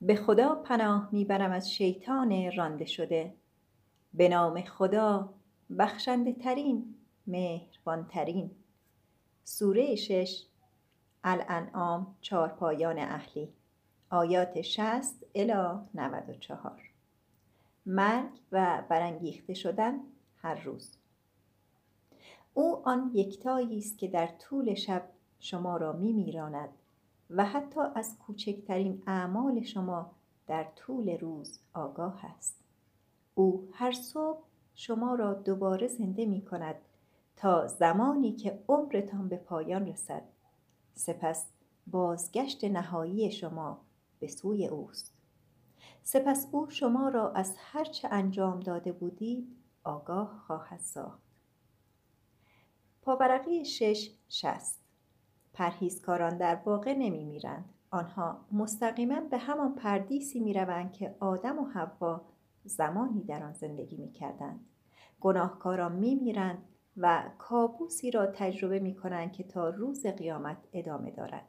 به خدا پناه می‌برم از شیطان رانده شده. به نام خدا بخشنده ترین مهربان ترین سوره شش الانعام چارپایان اهلی. آیات شست الی 94 مرگ و برانگیخته شدن هر روز. او آن یکتایی است که در طول شب شما را میمیراند. و حتی از کوچکترین اعمال شما در طول روز آگاه است. او هر صبح شما را دوباره زنده می کند تا زمانی که عمرتان به پایان رسد. سپس بازگشت نهایی شما به سوی اوست. سپس او شما را از هر چه انجام داده بودید آگاه خواهد ساخت. پاورقی شش شست پرهیزکاران در واقع نمی میرند. آنها مستقیما به همان پردیسی می روند که آدم و حوا زمانی در آن زندگی می کردند. گناهکاران می میرند و کابوسی را تجربه می کنند که تا روز قیامت ادامه دارد.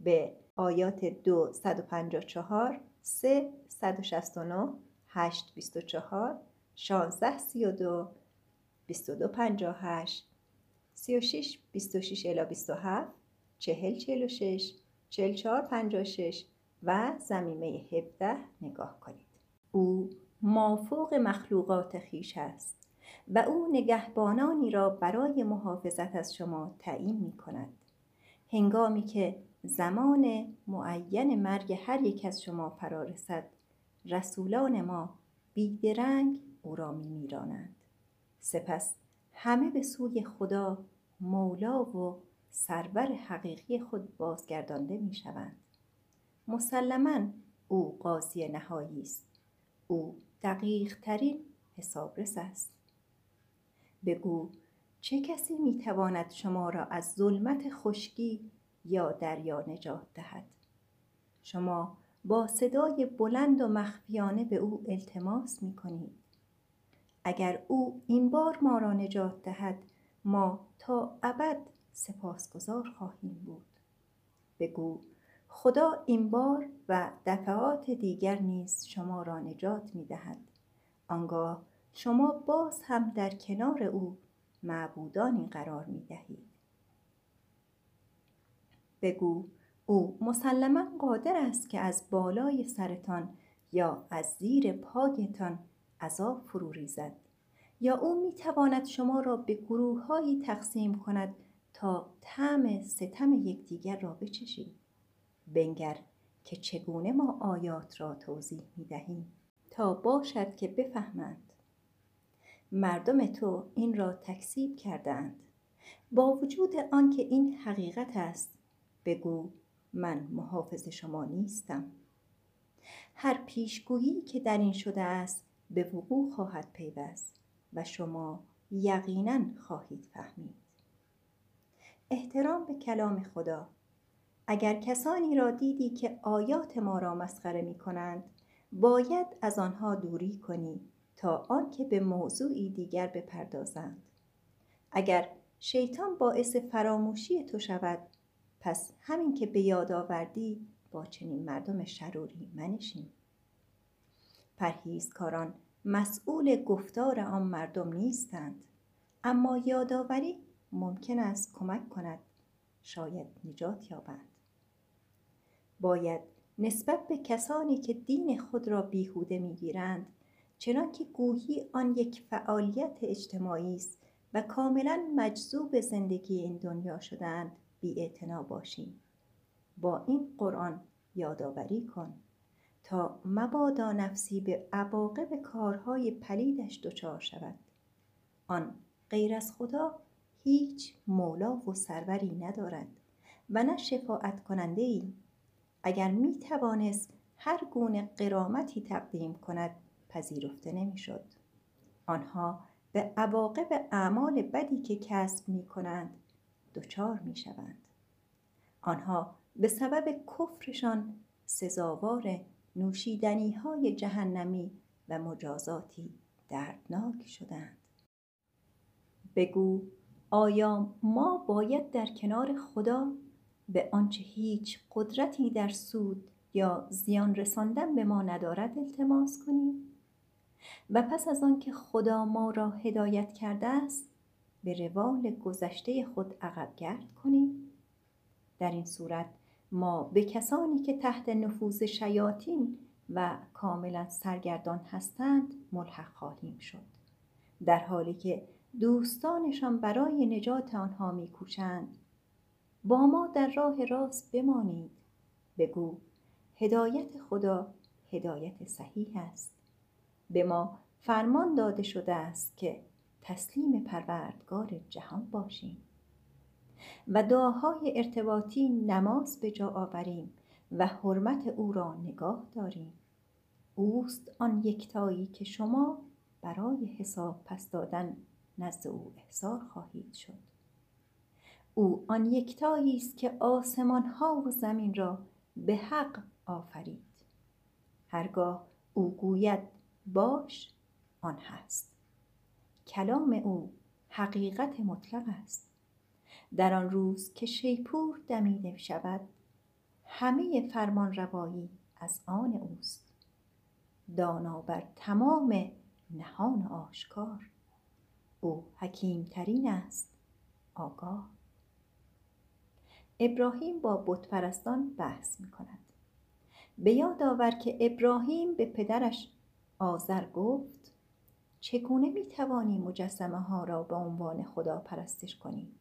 به آیات دو 154 3 169 8 24 16 32 22 58 36 26 الی 27 40 46 44 56 و زمیمه 17 نگاه کنید. او مافوق مخلوقات خیش است و او نگهبانانی را برای محافظت از شما تعیین می کند هنگامی که زمان معین مرگ هر یک از شما فرا رسد رسولان ما بیدرنگ او را می میرانند سپس همه به سوی خدا مولا و سرور حقیقی خود بازگردانده می شوند. مسلما او قاضی نهایی است. او دقیق ترین حسابرس است. بگو چه کسی می تواند شما را از ظلمت خشکی یا دریا نجات دهد؟ شما با صدای بلند و مخفیانه به او التماس می کنید. اگر او این بار ما را نجات دهد ما تا ابد سپاسگزار خواهیم بود بگو خدا این بار و دفعات دیگر نیز شما را نجات می دهد. آنگاه شما باز هم در کنار او معبودانی قرار می دهید. بگو او مسلما قادر است که از بالای سرتان یا از زیر پایتان عذاب فرو ریزد یا او می تواند شما را به گروههایی تقسیم کند تا طعم ستم یکدیگر را بچشید بنگر که چگونه ما آیات را توضیح می دهیم تا باشد که بفهمند. مردم تو این را تکسیب کردند با وجود آنکه این حقیقت است بگو من محافظ شما نیستم. هر پیشگویی که در این شده است به وقوع خواهد پیوست و شما یقینا خواهید فهمید. احترام به کلام خدا. اگر کسانی را دیدی که آیات ما را مسخره می کنند باید از آنها دوری کنی تا آنکه به موضوعی دیگر بپردازند. اگر شیطان باعث فراموشی تو شود پس همین که به یاد آوردی با چنین مردم شروری منشین. پرهیزکاران مسئول گفتار آن مردم نیستند اما یادآوری ممکن است کمک کند شاید نجات یابند. باید نسبت به کسانی که دین خود را بیهوده می‌گیرند چنانکه گویی آن یک فعالیت اجتماعی است و کاملا مجذوب زندگی این دنیا شدند بی باشیم. با این قرآن یادآوری کن تا مبادا نفسی به عواقب کارهای پلیدش دچار شود. آن غیر از خدا هیچ مولا و سروری ندارد و نه شفاعت کننده ای اگر می توانست هر گونه قرامتی تقدیم کند پذیرفته نمی‌شد. آنها به عواقب اعمال بدی که کسب می کنند دچار می شوند. آنها به سبب کفرشان سزاوار نوشیدنی های جهنمی و مجازاتی دردناک شدند. بگو آیا ما باید در کنار خدا به آنچه هیچ قدرتی در سود یا زیان رساندن به ما ندارد التماس کنیم؟ و پس از آنکه خدا ما را هدایت کرده است به روال گذشته خود عقب گرد کنیم؟ در این صورت ما به کسانی که تحت نفوذ شیاطین و کاملا سرگردان هستند ملحق خواهیم شد. در حالی که دوستانشان برای نجات آنها میکوشند. با ما در راه راست بمانید. بگو هدایت خدا هدایت صحیح است. به ما فرمان داده شده است که تسلیم پروردگار جهان باشیم. و دعاهای ارتباطی نماز به جا آوریم و حرمت او را نگاه داریم. اوست آن یکتایی که شما برای حساب پس دادن نزد او احضار خواهید شد. او آن یکتایی است که آسمان ها و زمین را به حق آفرید. هرگاه او گوید باش آن هست. کلام او حقیقت مطلق است. در آن روز که شیپور دمیده شود همه فرمان روایی از آن اوست. دانا بر تمام نهان آشکار. او حکیم ترین است. آگاه. ابراهیم با بتپرستان بحث می کند به یاد آور که ابراهیم به پدرش آذر گفت چگونه می توانی مجسمه ها را به عنوان خدا پرستش کنی؟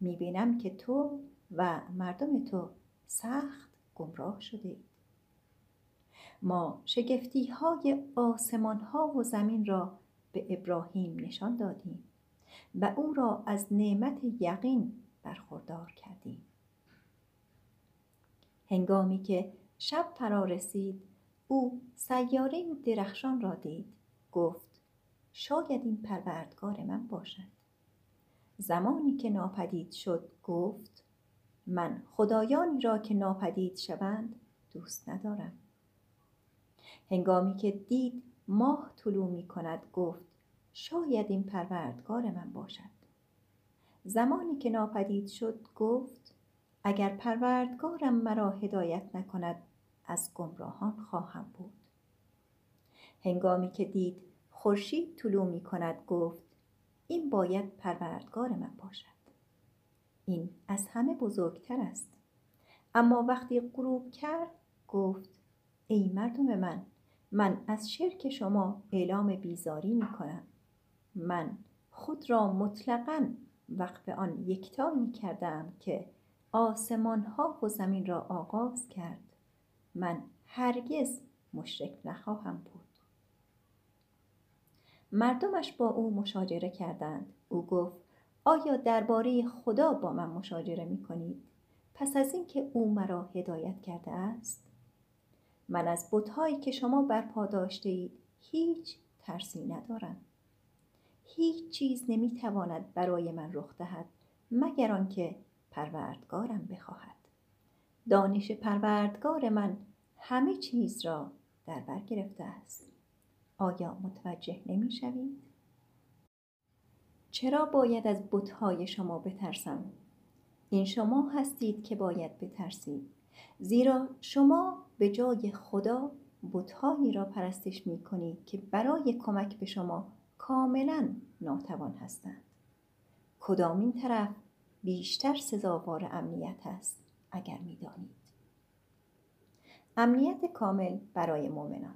می بینم که تو و مردم تو سخت گمراه شده ما شگفتی های آسمان ها و زمین را به ابراهیم نشان دادیم و او را از نعمت یقین برخوردار کردیم. هنگامی که شب فرا رسید او سیاره درخشان را دید گفت شاید این پروردگار من باشد. زمانی که ناپدید شد گفت من خدایانی را که ناپدید شوند دوست ندارم. هنگامی که دید ماه طلوع می کند گفت شاید این پروردگار من باشد. زمانی که ناپدید شد گفت اگر پروردگارم مرا هدایت نکند از گمراهان خواهم بود. هنگامی که دید خورشید طلوع می کند گفت این باید پروردگار من باشد. این از همه بزرگتر است. اما وقتی غروب کرد گفت ای مردم من من از شرک شما اعلام بیزاری می کنم. من خود را مطلقا وقف آن یکتایی کردم که آسمان ها و زمین را آغاز کرد. من هرگز مشرک نخواهم بود. مردمش با او مشاجره کردند. او گفت آیا درباره خدا با من مشاجره می کنید؟ پس از اینکه او مرا هدایت کرده است؟ من از بتهایی که شما برپا داشته اید هیچ ترسی ندارم. هیچ چیز نمی‌تواند برای من رخ دهد مگر آنکه پروردگارم بخواهد دانش پروردگار من همه چیز را در بر گرفته است آیا متوجه نمی شوید؟ چرا باید از بتهای شما بترسم؟ این شما هستید که باید بترسید زیرا شما به جای خدا بتهایی را پرستش می کنید که برای کمک به شما کاملا ناتوان هستند. کدامین طرف بیشتر سزاوار امنیت است اگر می دانید. امنیت کامل برای مؤمنان.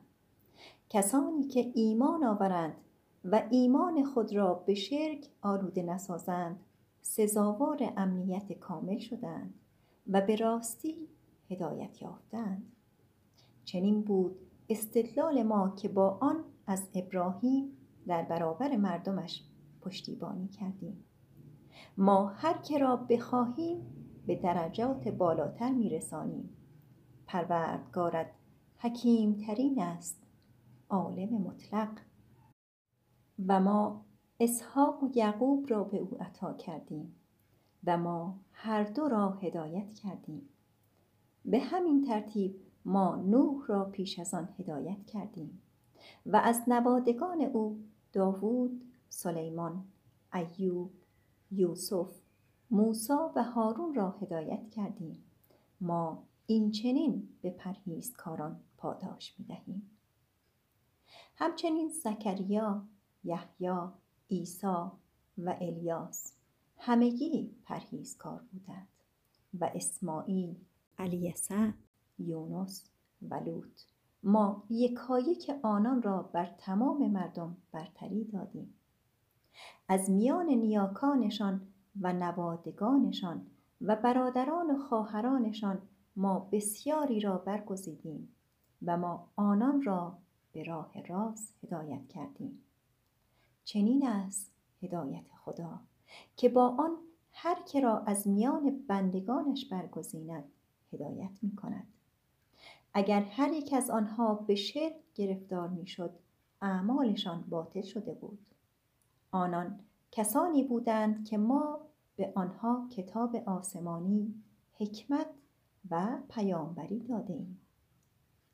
کسانی که ایمان آورند و ایمان خود را به شرک آلوده نسازند سزاوار امنیت کامل شدند و به راستی هدایت یافتند. چنین بود استدلال ما که با آن از ابراهیم در برابر مردمش پشتیبانی کردیم. ما هر که را بخواهیم به درجات بالاتر میرسانیم. پروردگارت حکیم ترین است. عالم مطلق. و ما اسحاق و یعقوب را به او عطا کردیم. و ما هر دو را هدایت کردیم. به همین ترتیب ما نوح را پیش از آن هدایت کردیم. و از نوادگان او داوود، سلیمان، ایوب، یوسف، موسی و هارون را هدایت کردیم ما این چنین به پرهیزکاران پاداش می دهیم. همچنین زکریا، یحیی، عیسی و الیاس همگی پرهیزکار بودند و اسماعیل، علیسع، یونس و لوط ما یکایک آنان را بر تمام مردم برتری دادیم. از میان نیاکانشان و نوادگانشان و برادران و خواهرانشان ما بسیاری را برگزیدیم و ما آنان را به راه راست هدایت کردیم. چنین است هدایت خدا که با آن هر که را از میان بندگانش برگزیند هدایت می کند اگر هر یک از آنها به شرک گرفتار می‌شد اعمالشان باطل شده بود آنان کسانی بودند که ما به آنها کتاب آسمانی حکمت و پیامبری داده ایم.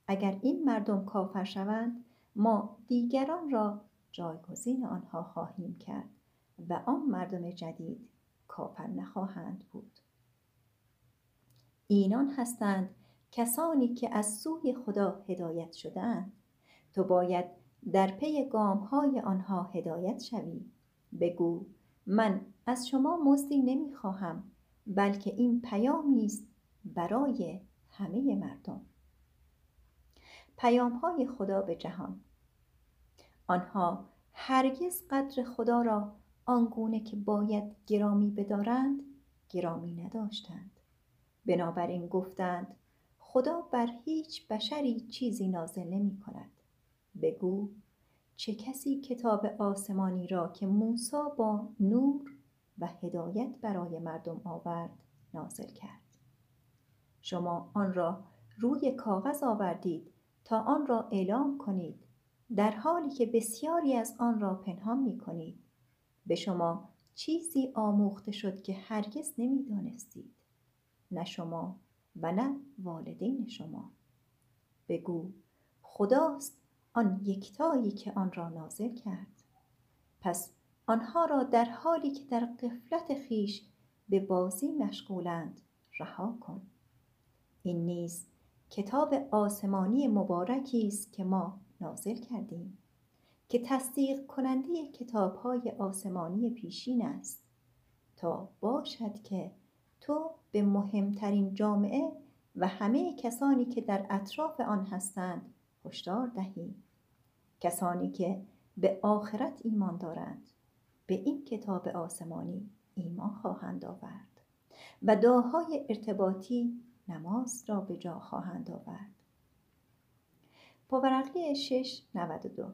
اگر این مردم کافر شوند ما دیگران را جایگزین آنها خواهیم کرد و آن مردم جدید کافر نخواهند بود اینان هستند کسانی که از سوی خدا هدایت شدهاند تو باید در پی گام های آنها هدایت شوی. بگو من از شما مزدی نمی‌خواهم بلکه این پیامی است برای همه مردم. پیام های خدا به جهان. آنها هرگز قدر خدا را آنگونه که باید گرامی بدارند گرامی نداشتند. بنابراین گفتند خدا بر هیچ بشری چیزی نازل نمی کند. بگو چه کسی کتاب آسمانی را که موسی با نور و هدایت برای مردم آورد نازل کرد؟ شما آن را روی کاغذ آوردید تا آن را اعلام کنید. در حالی که بسیاری از آن را پنهان می کنید. به شما چیزی آموخته شد که هرگز نمی‌دانستید نه شما و نه والدین شما. بگو خداست آن یکتایی که آن را نازل کرد. پس آنها را در حالی که در قفلت خیش به بازی مشغولند رها کن. این نیز کتاب آسمانی مبارکی است که ما نازل کردیم که تصدیق کننده کتاب های آسمانی پیشین است. تا باشد که تو به مهمترین جامعه و همه کسانی که در اطراف آن هستند هشدار دهی. کسانی که به آخرت ایمان دارند به این کتاب آسمانی ایمان خواهند آورد و دعاهای ارتباطی نماز را به جا خواهند آورد. پاورقی 692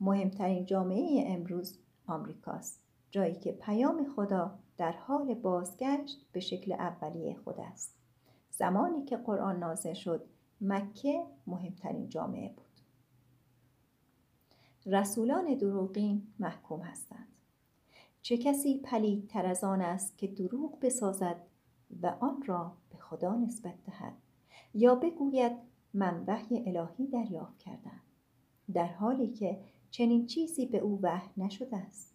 مهمترین جامعه امروز آمریکاست جایی که پیام خدا در حال بازگشت به شکل اولیه خود است. زمانی که قرآن نازل شد مکه مهمترین جامعه بود. رسولان دروغین محکوم هستند. چه کسی پلید تر از آن است که دروغ بسازد و آن را به خدا نسبت دهد یا بگوید من وحی الهی دریافت کردم در حالی که چنین چیزی به او وحی نشده است؟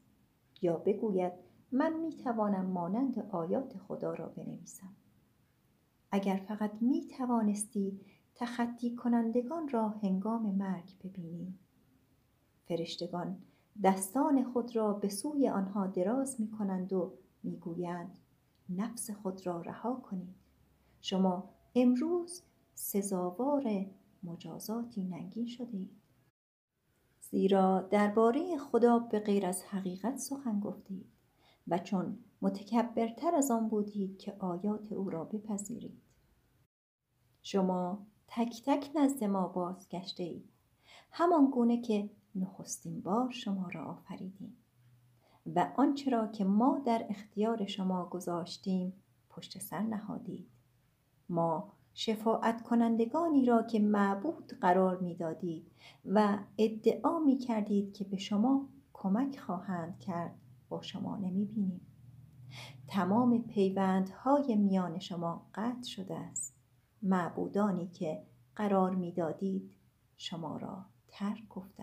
یا بگوید من می توانم مانند آیات خدا را بنویسم. اگر فقط می توانستی تخطی کنندگان را هنگام مرگ ببینی. فرشتگان دستان خود را به سوی آنها دراز می کنند و می گویند نفس خود را رها کنید. شما امروز سزاوار مجازاتی ننگین شده اید زیرا درباره خدا به غیر از حقیقت سخن گفتید و چون متکبرتر از آن بودید که آیات او را بپذیرید. شما تک تک نزد ما بازگشته اید. همان گونه که نخستین بار شما را آفریدیم. و آنچه را که ما در اختیار شما گذاشتیم پشت سر نهادید. ما شفاعت کنندگانی را که معبود قرار می‌دادید و ادعا می کردید که به شما کمک خواهند کرد. با شما نمی بینیم. تمام پیوندهای میان شما قطع شده است معبودانی که قرار می‌دادید شما را ترک گفتند